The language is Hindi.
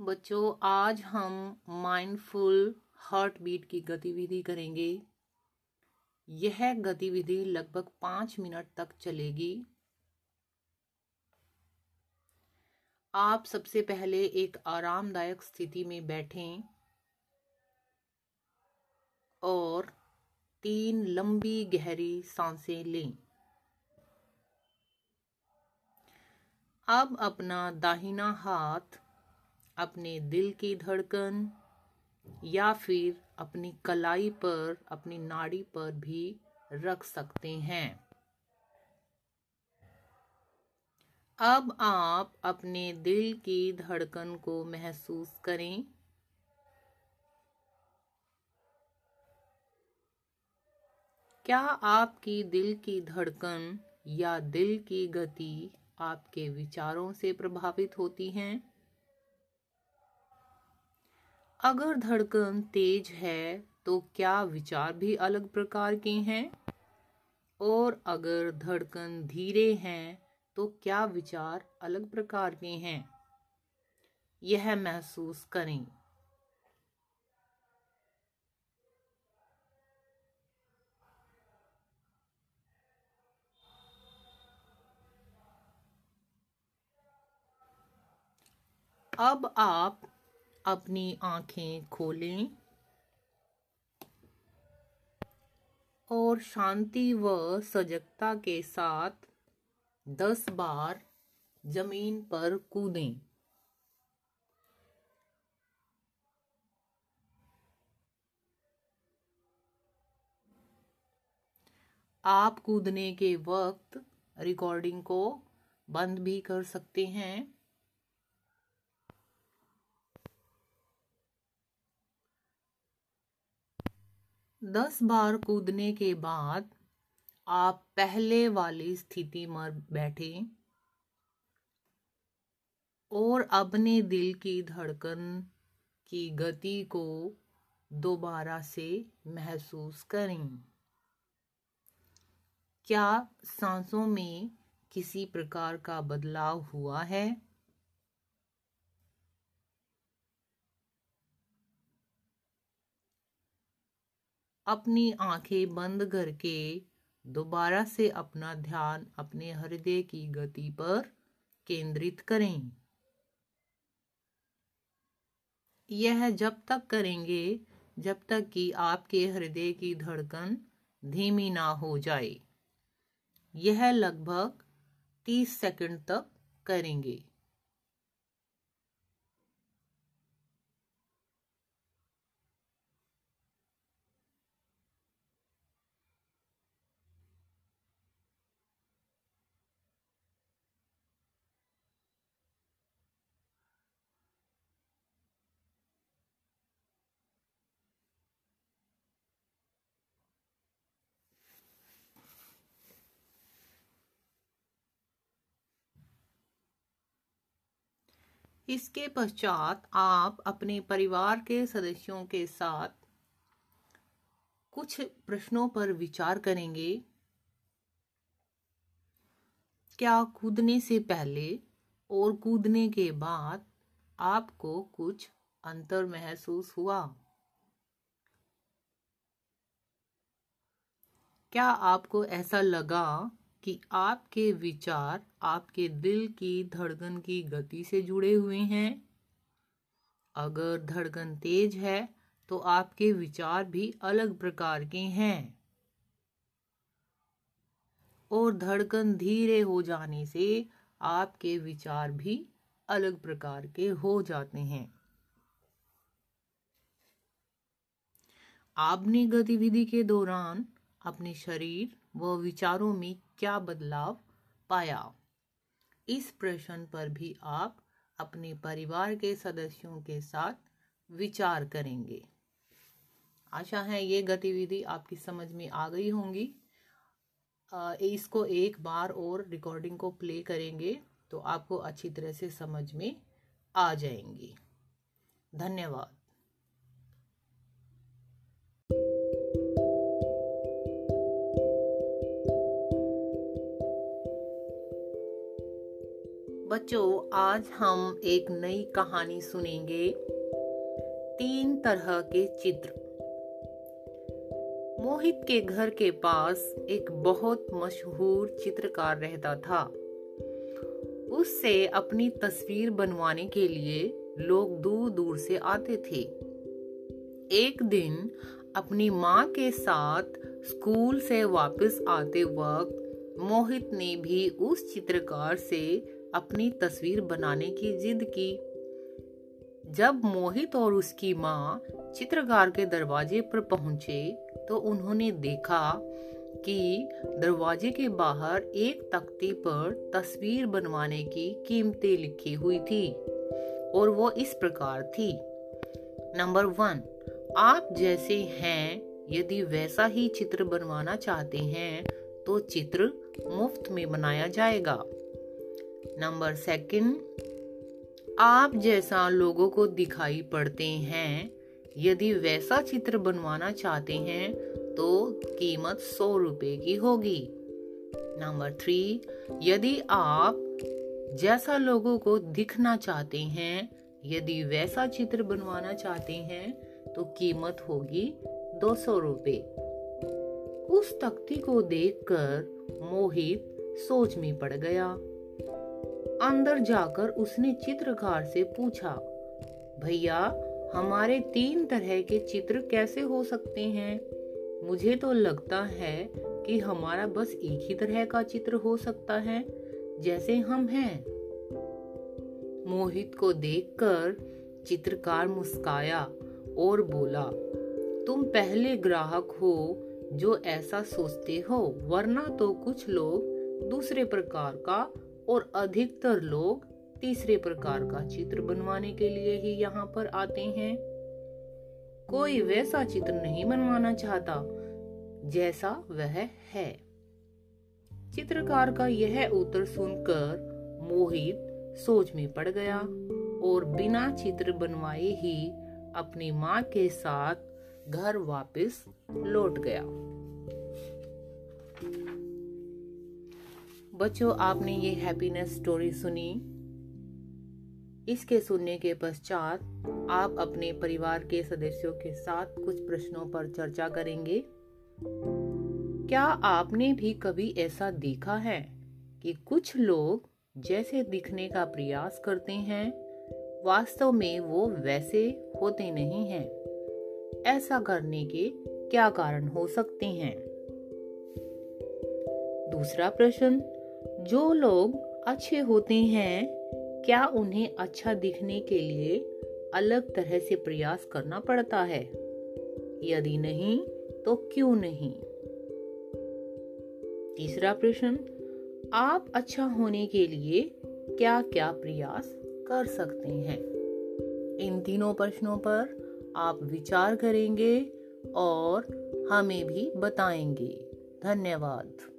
बच्चों, आज हम माइंडफुल हार्ट बीट की गतिविधि करेंगे। यह गतिविधि लगभग पाँच मिनट तक चलेगी। आप सबसे पहले एक आरामदायक स्थिति में बैठें और तीन लंबी गहरी साँसें लें। अब अपना दाहिना हाथ अपने दिल की धड़कन या फिर अपनी कलाई पर, अपनी नाड़ी पर भी रख सकते हैं। अब आप अपने दिल की धड़कन को महसूस करें। क्या आपकी दिल की धड़कन या दिल की गति आपके विचारों से प्रभावित होती हैं? अगर धड़कन तेज है तो क्या विचार भी अलग प्रकार के हैं? और अगर धड़कन धीरे हैं तो क्या विचार अलग प्रकार के हैं? यह महसूस करें। अब आप अपनी आँखें खोलें और शांति व सजगता के साथ दस बार ज़मीन पर कूदें। आप कूदने के वक्त रिकॉर्डिंग को बंद भी कर सकते हैं। दस बार कूदने के बाद आप पहले वाली स्थिति में बैठे और अपने दिल की धड़कन की गति को दोबारा से महसूस करें। क्या सांसों में किसी प्रकार का बदलाव हुआ है? अपनी आँखें बंद करके दोबारा से अपना ध्यान अपने हृदय की गति पर केंद्रित करें। यह जब तक करेंगे, जब तक कि आपके हृदय की धड़कन धीमी ना हो जाए। यह लगभग तीस सेकंड तक करेंगे। इसके पश्चात आप अपने परिवार के सदस्यों के साथ कुछ प्रश्नों पर विचार करेंगे। क्या कूदने से पहले और कूदने के बाद आपको कुछ अंतर महसूस हुआ? क्या आपको ऐसा लगा कि आपके विचार आपके दिल की धड़कन की गति से जुड़े हुए हैं। अगर धड़कन तेज है तो आपके विचार भी अलग प्रकार के हैं। और धड़कन धीरे हो जाने से आपके विचार भी अलग प्रकार के हो जाते हैं। आपने गतिविधि के दौरान अपने शरीर व विचारों में क्या बदलाव पाया? इस प्रश्न पर भी आप अपने परिवार के सदस्यों के साथ विचार करेंगे। आशा है ये गतिविधि आपकी समझ में आ गई होंगी। इसको एक बार और रिकॉर्डिंग को प्ले करेंगे तो आपको अच्छी तरह से समझ में आ जाएँगी। धन्यवाद। बच्चों, आज हम एक नई कहानी सुनेंगे। तीन तरह के चित्र। मोहित के घर के पास एक बहुत मशहूर चित्रकार रहता था। उससे अपनी तस्वीर बनवाने के लिए लोग दूर दूर से आते थे। एक दिन अपनी माँ के साथ स्कूल से वापस आते वक्त मोहित ने भी उस चित्रकार से अपनी तस्वीर बनाने की जिद की। जब मोहित और उसकी माँ चित्रकार के दरवाजे पर पहुँचे तो उन्होंने देखा कि दरवाजे के बाहर एक तख्ती पर तस्वीर बनवाने की कीमतें लिखी हुई थी और वो इस प्रकार थी। नंबर वन, आप जैसे हैं, यदि वैसा ही चित्र बनवाना चाहते हैं तो चित्र मुफ़्त में बनाया जाएगा। नंबर सेकंड, आप जैसा लोगों को दिखाई पड़ते हैं, यदि वैसा चित्र बनवाना चाहते हैं तो कीमत सौ रुपए की होगी। नंबर थ्री, यदि आप जैसा लोगों को दिखना चाहते हैं, यदि वैसा चित्र बनवाना चाहते हैं तो कीमत होगी दो सौ रुपये उस तख्ती को देखकर मोहित सोच में पड़ गया। अंदर जाकर उसने चित्रकार से पूछा, भैया, हमारे तीन तरह के चित्र कैसे हो सकते हैं? मुझे तो लगता है कि हमारा बस एक ही तरह का चित्र हो सकता है, जैसे हम हैं. मोहित को देखकर चित्रकार मुस्काया और बोला, तुम पहले ग्राहक हो जो ऐसा सोचते हो, वरना तो कुछ लोग दूसरे प्रकार का और अधिकतर लोग तीसरे प्रकार का चित्र बनवाने के लिए ही यहाँ पर आते हैं। कोई वैसा चित्र नहीं बनवाना चाहता, जैसा वह है। चित्रकार का यह उत्तर सुनकर मोहित सोच में पड़ गया और बिना चित्र बनवाए ही अपनी माँ के साथ घर वापस लौट गया। बच्चों, आपने ये हैप्पीनेस स्टोरी सुनी? इसके सुनने के पश्चात आप अपने परिवार के सदस्यों के साथ कुछ प्रश्नों पर चर्चा करेंगे। क्या आपने भी कभी ऐसा देखा है कि कुछ लोग जैसे दिखने का प्रयास करते हैं, वास्तव में वो वैसे होते नहीं हैं? ऐसा करने के क्या कारण हो सकते हैं? दूसरा प्रश्न जो लोग अच्छे होते हैं, क्या उन्हें अच्छा दिखने के लिए अलग तरह से प्रयास करना पड़ता है? यदि नहीं तो क्यों नहीं? तीसरा प्रश्न, आप अच्छा होने के लिए क्या क्या प्रयास कर सकते हैं? इन तीनों प्रश्नों पर आप विचार करेंगे और हमें भी बताएँगे। धन्यवाद।